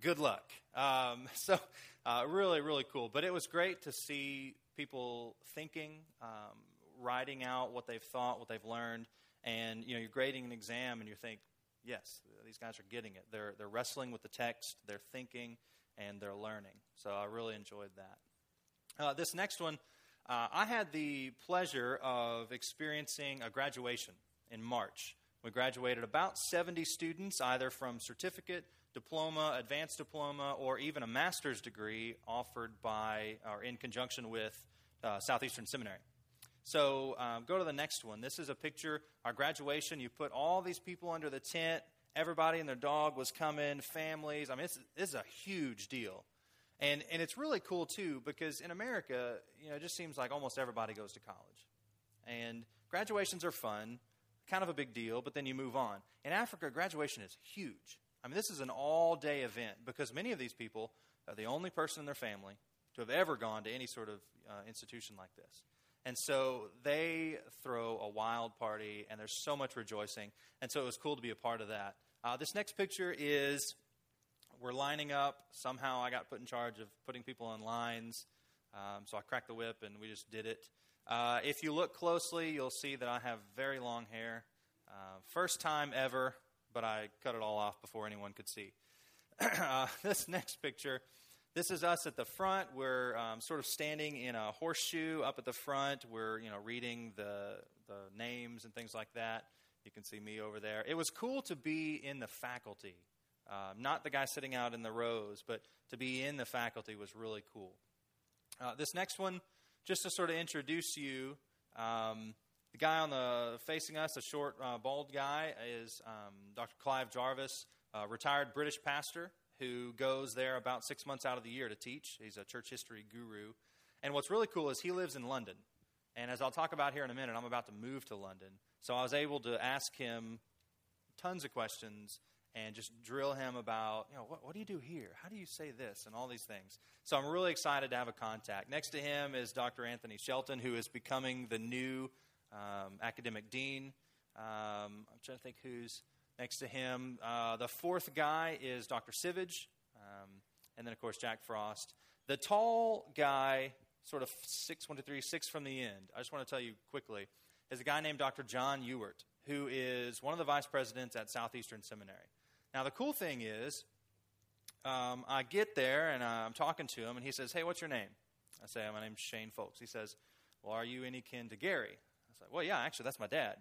Good luck. Um, so, uh, really, really cool. But it was great to see people thinking, um, writing out what they've thought, what they've learned, and you know, you're grading an exam and you think, yes, these guys are getting it. They're, they're wrestling with the text, they're thinking, and they're learning. So I really enjoyed that. Uh, this next one, uh, I had the pleasure of experiencing a graduation in March. We graduated about 70 students, either from certificate, diploma, advanced diploma, or even a master's degree offered by or in conjunction with uh, Southeastern Seminary. So um, go to the next one. This is a picture, our graduation. You put all these people under the tent. Everybody and their dog was coming, families. I mean, this is a huge deal. And, and it's really cool, too, because in America, you know, it just seems like almost everybody goes to college. And graduations are fun, kind of a big deal, but then you move on. In Africa, graduation is huge. I mean, this is an all day event because many of these people are the only person in their family to have ever gone to any sort of uh, institution like this. And so they throw a wild party, and there's so much rejoicing. And so it was cool to be a part of that. Uh, this next picture is we're lining up. Somehow I got put in charge of putting people in lines. Um, so I cracked the whip, and we just did it. Uh, if you look closely, you'll see that I have very long hair. Uh, first time ever, but I cut it all off before anyone could see. Uh, this next picture this is us at the front. We're um, sort of standing in a horseshoe up at the front. We're you know reading the the names and things like that. You can see me over there. It was cool to be in the faculty, um, not the guy sitting out in the rows, but to be in the faculty was really cool. Uh, this next one, just to sort of introduce you, um, guy on the facing us, a short, uh, bald guy, is um, Dr. Clive Jarvis, retired British pastor who goes there about six months out of the year to teach. He's a church history guru. And what's really cool is he lives in London. And as I'll talk about here in a minute, I'm about to move to London. So I was able to ask him tons of questions and just drill him about, you know, what, what do you do here? How do you say this? And all these things. So I'm really excited to have a contact. Next to him is Dr. Anthony Shelton, who is becoming the new um, academic dean. Um, I'm trying to think who's next to him. Uh, the fourth guy is Dr. Sivage, um, and then, of course, Jack Frost. The tall guy, sort of six, one, two, three, six from the end, I just want to tell you quickly, is a guy named Dr. John Ewart, who is one of the vice presidents at Southeastern Seminary. Now, the cool thing is, um, I get there and I'm talking to him, and he says, Hey, what's your name? I say, My name's Shane Folks. He says, Well, are you any kin to Gary? Like, Well, yeah, actually, that's my dad.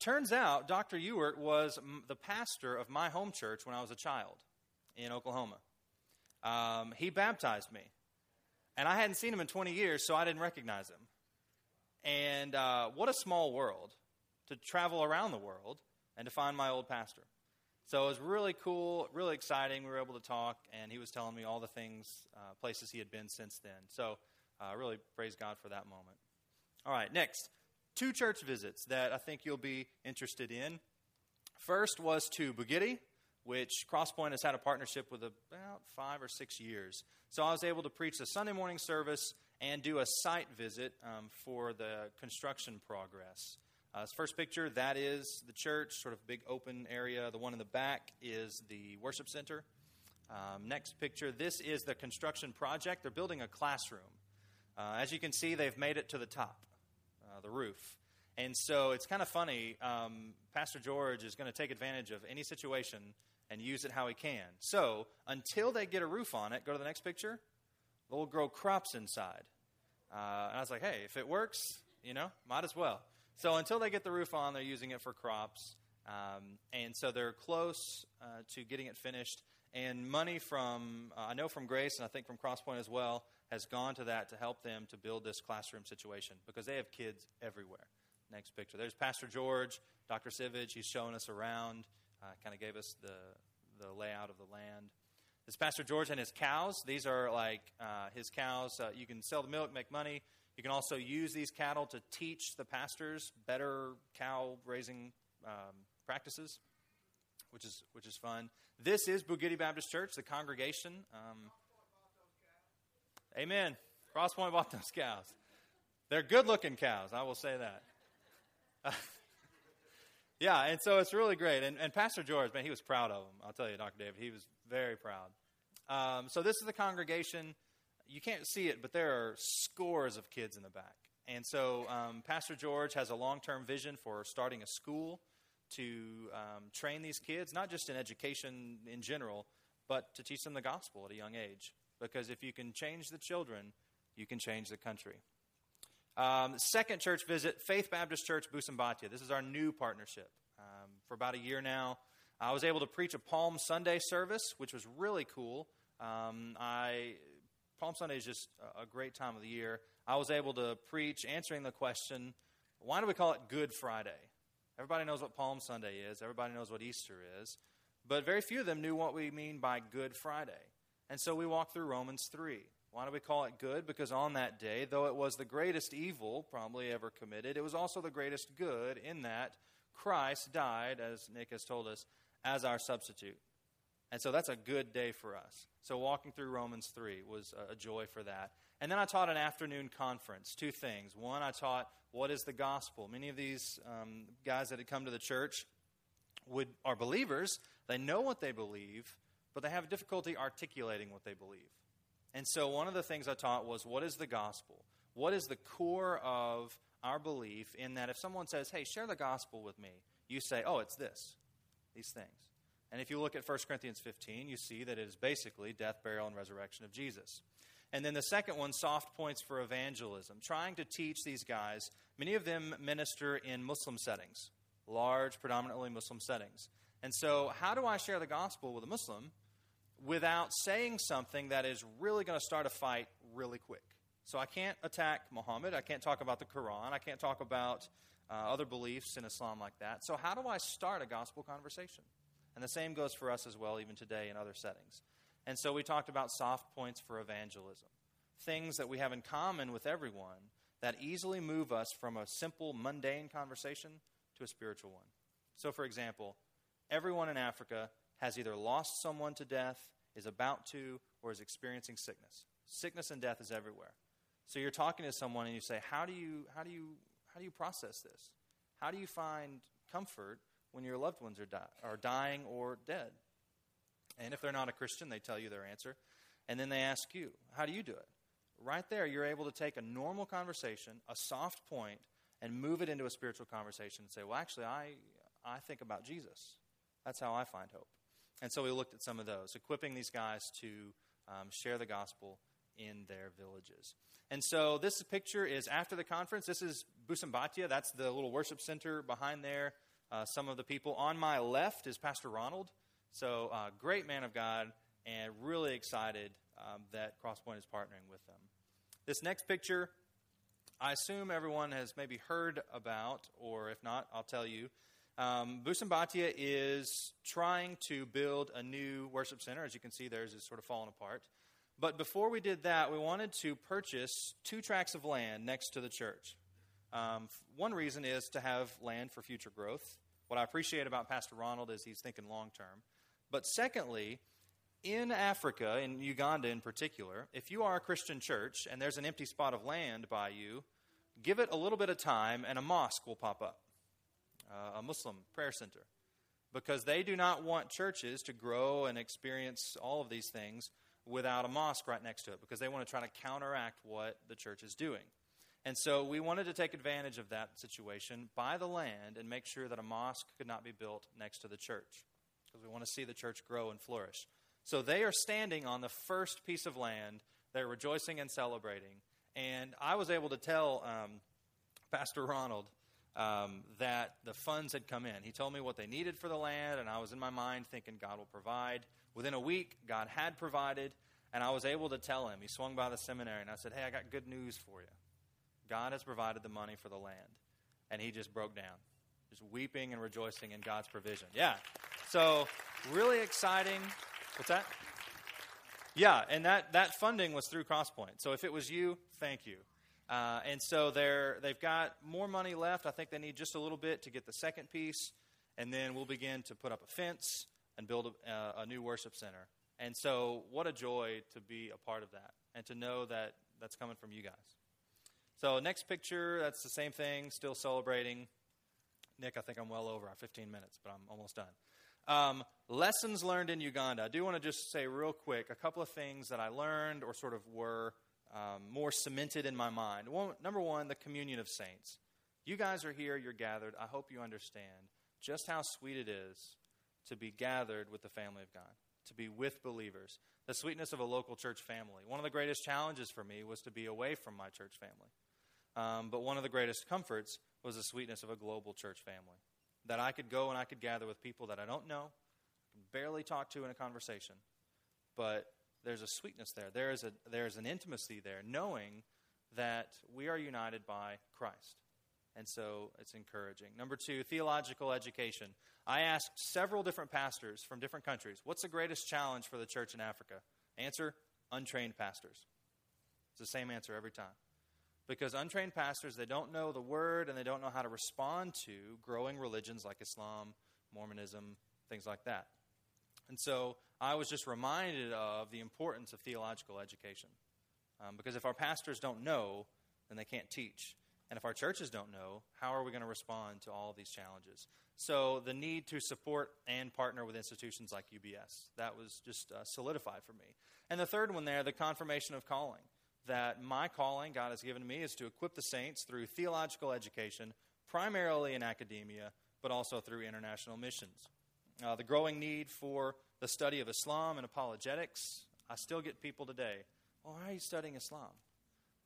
Turns out Dr. Ewart was the pastor of my home church when I was a child in Oklahoma. Um, he baptized me. And I hadn't seen him in 20 years, so I didn't recognize him. And uh, what a small world to travel around the world and to find my old pastor. So it was really cool, really exciting. We were able to talk, and he was telling me all the things, uh, places he had been since then. So uh, really praise God for that moment. All right, next two church visits that I think you'll be interested in. First was to Bugiti, which Crosspoint has had a partnership with about five or six years. So I was able to preach the Sunday morning service and do a site visit um, for the construction progress. Uh, first picture, that is the church, sort of big open area. The one in the back is the worship center. Um, next picture, this is the construction project. They're building a classroom. Uh, as you can see, they've made it to the top, uh, the roof. And so it's kind of funny. Um, Pastor George is going to take advantage of any situation and use it how he can. So until they get a roof on it, go to the next picture, they'll grow crops inside. Uh, and I was like, hey, if it works, you know, might as well. So until they get the roof on, they're using it for crops. Um, and so they're close uh, to getting it finished. And money from, uh, I know from Grace and I think from Crosspoint as well, has gone to that to help them to build this classroom situation because they have kids everywhere. Next picture. There's Pastor George, Dr. Sivage. He's showing us around, uh, kind of gave us the, the layout of the land. This Pastor George and his cows. These are like uh, his cows. Uh, you can sell the milk, make money. You can also use these cattle to teach the pastors better cow raising um, practices, which is which is fun. This is Bugiti Baptist Church, the congregation. Um, amen. Crosspoint bought those cows. They're good-looking cows. I will say that. yeah, and so it's really great. And, and, Pastor George, man, he was proud of them. I'll tell you, Dr. David, he was very proud. Um, so this is the congregation. You can't see it, but there are scores of kids in the back. And so um, Pastor George has a long-term vision for starting a school to um, train these kids, not just in education in general, but to teach them the gospel at a young age. Because if you can change the children, you can change the country. Um, second church visit, Faith Baptist Church, Busambatia. This is our new partnership. Um, for about a year now, I was able to preach a Palm Sunday service, which was really cool. Um, I Palm Sunday is just a great time of the year. I was able to preach answering the question, why do we call it Good Friday? Everybody knows what Palm Sunday is, everybody knows what Easter is, but very few of them knew what we mean by Good Friday. And so we walk through Romans 3. Why do we call it good? Because on that day, though it was the greatest evil probably ever committed, it was also the greatest good in that Christ died, as Nick has told us, as our substitute. And so that's a good day for us. So walking through Romans 3 was a joy for that. And then I taught an afternoon conference. Two things. One, I taught what is the gospel. Many of these um, guys that had come to the church would, are believers. They know what they believe, but they have difficulty articulating what they believe. And so one of the things I taught was what is the gospel? What is the core of our belief in that if someone says, hey, share the gospel with me, you say, oh, it's this, these things. And if you look at 1 Corinthians 15, you see that it is basically death, burial, and resurrection of Jesus. And then the second one, soft points for evangelism, trying to teach these guys. Many of them minister in Muslim settings, large, predominantly Muslim settings. And so, how do I share the gospel with a Muslim without saying something that is really going to start a fight really quick? So, I can't attack Muhammad. I can't talk about the Quran. I can't talk about uh, other beliefs in Islam like that. So, how do I start a gospel conversation? And the same goes for us as well, even today in other settings. And so we talked about soft points for evangelism things that we have in common with everyone that easily move us from a simple, mundane conversation to a spiritual one. So, for example, everyone in Africa has either lost someone to death, is about to, or is experiencing sickness. Sickness and death is everywhere. So you're talking to someone and you say, "How do you how do you how do you process this? How do you find comfort when your loved ones are, di- are dying or dead?" And if they're not a Christian, they tell you their answer. And then they ask you, How do you do it? Right there, you're able to take a normal conversation, a soft point, and move it into a spiritual conversation and say, Well, actually, I, I think about Jesus. That's how I find hope. And so we looked at some of those, equipping these guys to um, share the gospel in their villages. And so this picture is after the conference. This is Busambatia. That's the little worship center behind there. Uh, some of the people. On my left is Pastor Ronald. So, uh, great man of God, and really excited um, that Crosspoint is partnering with them. This next picture, I assume everyone has maybe heard about, or if not, I'll tell you. Um, Busambatia is trying to build a new worship center. As you can see, theirs is sort of falling apart. But before we did that, we wanted to purchase two tracts of land next to the church. Um, one reason is to have land for future growth. What I appreciate about Pastor Ronald is he's thinking long term. But secondly, in Africa, in Uganda in particular, if you are a Christian church and there's an empty spot of land by you, give it a little bit of time and a mosque will pop up. Uh, a Muslim prayer center, because they do not want churches to grow and experience all of these things without a mosque right next to it, because they want to try to counteract what the church is doing. And so we wanted to take advantage of that situation, buy the land, and make sure that a mosque could not be built next to the church, because we want to see the church grow and flourish. So they are standing on the first piece of land. They're rejoicing and celebrating. And I was able to tell um, Pastor Ronald um, that the funds had come in. He told me what they needed for the land, and I was in my mind thinking God will provide. Within a week, God had provided, and I was able to tell him. He swung by the seminary, and I said, Hey, I got good news for you. God has provided the money for the land. And he just broke down, just weeping and rejoicing in God's provision. Yeah. So, really exciting. What's that? Yeah, and that, that funding was through Crosspoint. So if it was you, thank you. Uh, and so they're, they've got more money left. I think they need just a little bit to get the second piece, and then we'll begin to put up a fence and build a, uh, a new worship center. And so, what a joy to be a part of that and to know that that's coming from you guys. So, next picture, that's the same thing, still celebrating. Nick, I think I'm well over our 15 minutes, but I'm almost done. Um, lessons learned in Uganda. I do want to just say real quick a couple of things that I learned or sort of were um, more cemented in my mind. Number one, the communion of saints. You guys are here, you're gathered. I hope you understand just how sweet it is to be gathered with the family of God, to be with believers, the sweetness of a local church family. One of the greatest challenges for me was to be away from my church family. Um, but one of the greatest comforts was the sweetness of a global church family. That I could go and I could gather with people that I don't know, barely talk to in a conversation, but there's a sweetness there. There is, a, there is an intimacy there, knowing that we are united by Christ. And so it's encouraging. Number two, theological education. I asked several different pastors from different countries, what's the greatest challenge for the church in Africa? Answer, untrained pastors. It's the same answer every time. Because untrained pastors, they don't know the word and they don't know how to respond to growing religions like Islam, Mormonism, things like that. And so I was just reminded of the importance of theological education. Um, because if our pastors don't know, then they can't teach. And if our churches don't know, how are we going to respond to all of these challenges? So, the need to support and partner with institutions like UBS, that was just uh, solidified for me. And the third one there, the confirmation of calling. That my calling God has given me is to equip the saints through theological education, primarily in academia, but also through international missions. Uh, the growing need for the study of Islam and apologetics. I still get people today, well, why are you studying Islam?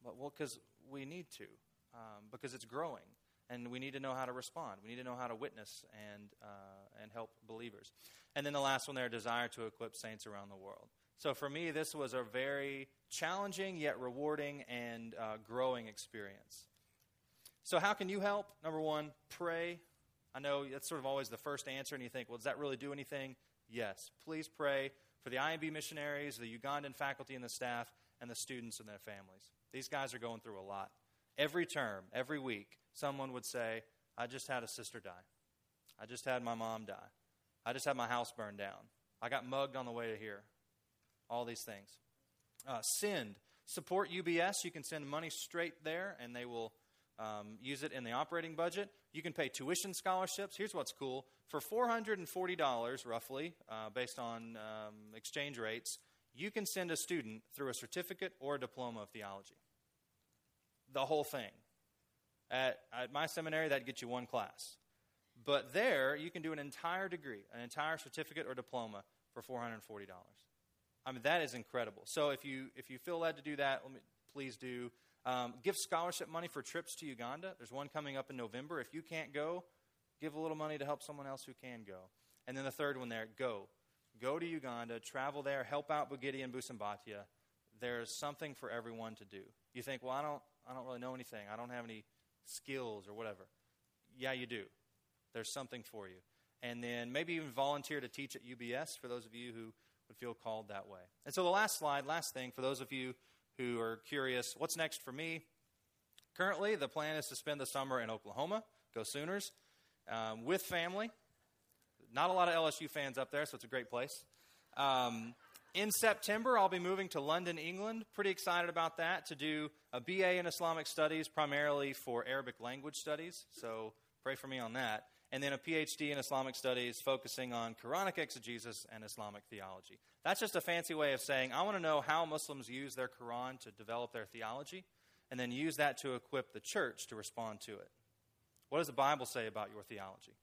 But, Well, because we need to, um, because it's growing, and we need to know how to respond. We need to know how to witness and, uh, and help believers. And then the last one there, desire to equip saints around the world. So for me, this was a very challenging yet rewarding and uh, growing experience. So, how can you help? Number one, pray I know that's sort of always the first answer, and you think, well, does that really do anything? Yes. Please pray for the IMB missionaries, the Ugandan faculty and the staff, and the students and their families. These guys are going through a lot. Every term, every week, someone would say, I just had a sister die. I just had my mom die. I just had my house burned down. I got mugged on the way to here. All these things. Uh, send. Support UBS. You can send money straight there, and they will um, use it in the operating budget. You can pay tuition scholarships. Here's what's cool for $440, roughly, uh, based on um, exchange rates, you can send a student through a certificate or a diploma of theology. The whole thing. At, at my seminary, that'd get you one class. But there, you can do an entire degree, an entire certificate or diploma for $440. I mean, that is incredible. So if you, if you feel led to do that, let me, please do. Um, give scholarship money for trips to Uganda. There's one coming up in November. If you can't go, give a little money to help someone else who can go. And then the third one there, go. Go to Uganda, travel there, help out Bugiti and Busambatia. There's something for everyone to do. You think, well, I don't, I don't really know anything. I don't have any skills or whatever. Yeah, you do. There's something for you. And then maybe even volunteer to teach at UBS for those of you who would feel called that way. And so the last slide, last thing, for those of you who are curious, what's next for me? Currently, the plan is to spend the summer in Oklahoma, go Sooners, um, with family. Not a lot of LSU fans up there, so it's a great place. Um, in September, I'll be moving to London, England. Pretty excited about that to do a BA in Islamic Studies, primarily for Arabic language studies. So pray for me on that. And then a PhD in Islamic studies focusing on Quranic exegesis and Islamic theology. That's just a fancy way of saying I want to know how Muslims use their Quran to develop their theology, and then use that to equip the church to respond to it. What does the Bible say about your theology?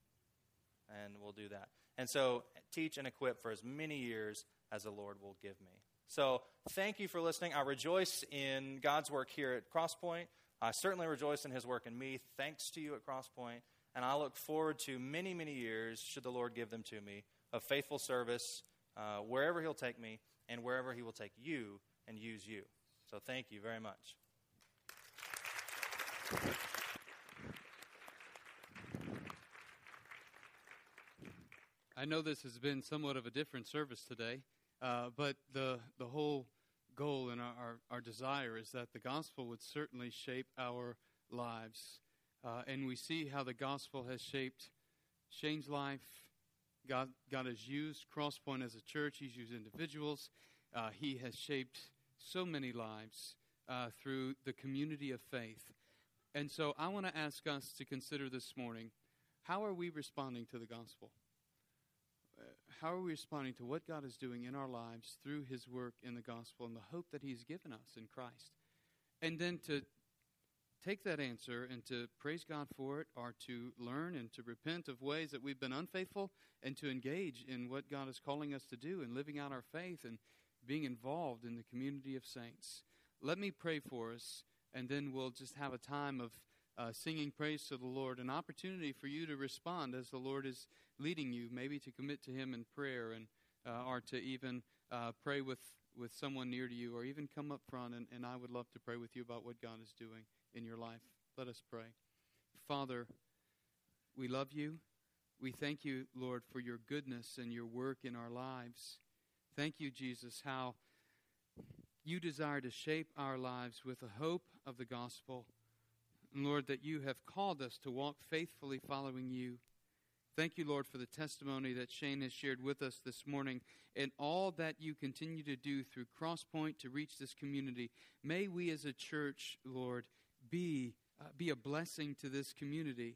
And we'll do that. And so, teach and equip for as many years as the Lord will give me. So, thank you for listening. I rejoice in God's work here at Crosspoint. I certainly rejoice in His work in me. Thanks to you at Crosspoint. And I look forward to many, many years, should the Lord give them to me, of faithful service uh, wherever He'll take me and wherever He will take you and use you. So, thank you very much. I know this has been somewhat of a different service today, uh, but the, the whole goal and our, our, our, desire is that the gospel would certainly shape our lives. Uh, and we see how the gospel has shaped Shane's life. God, God has used Crosspoint as a church, He's used individuals. Uh, he has shaped so many lives uh, through the community of faith. And so I want to ask us to consider this morning how are we responding to the gospel? how are we responding to what God is doing in our lives through His work in the gospel and the hope that He's given us in Christ? And then to take that answer and to praise God for it, or to learn and to repent of ways that we've been unfaithful, and to engage in what God is calling us to do and living out our faith and being involved in the community of saints. Let me pray for us, and then we'll just have a time of uh, singing praise to the Lord, an opportunity for you to respond as the Lord is leading you, maybe to commit to Him in prayer, and uh, or to even uh, pray with with someone near to you, or even come up front. And, and I would love to pray with you about what God is doing in your life. Let us pray. Father, we love you. We thank you, Lord, for your goodness and your work in our lives. Thank you, Jesus, how you desire to shape our lives with the hope of the gospel and Lord, that you have called us to walk faithfully following you. Thank you, Lord, for the testimony that Shane has shared with us this morning and all that you continue to do through Crosspoint to reach this community. May we as a church, Lord, be, uh, be a blessing to this community.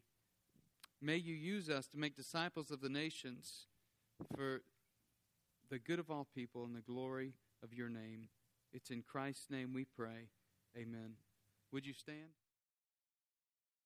May you use us to make disciples of the nations for the good of all people and the glory of your name. It's in Christ's name we pray. Amen. Would you stand?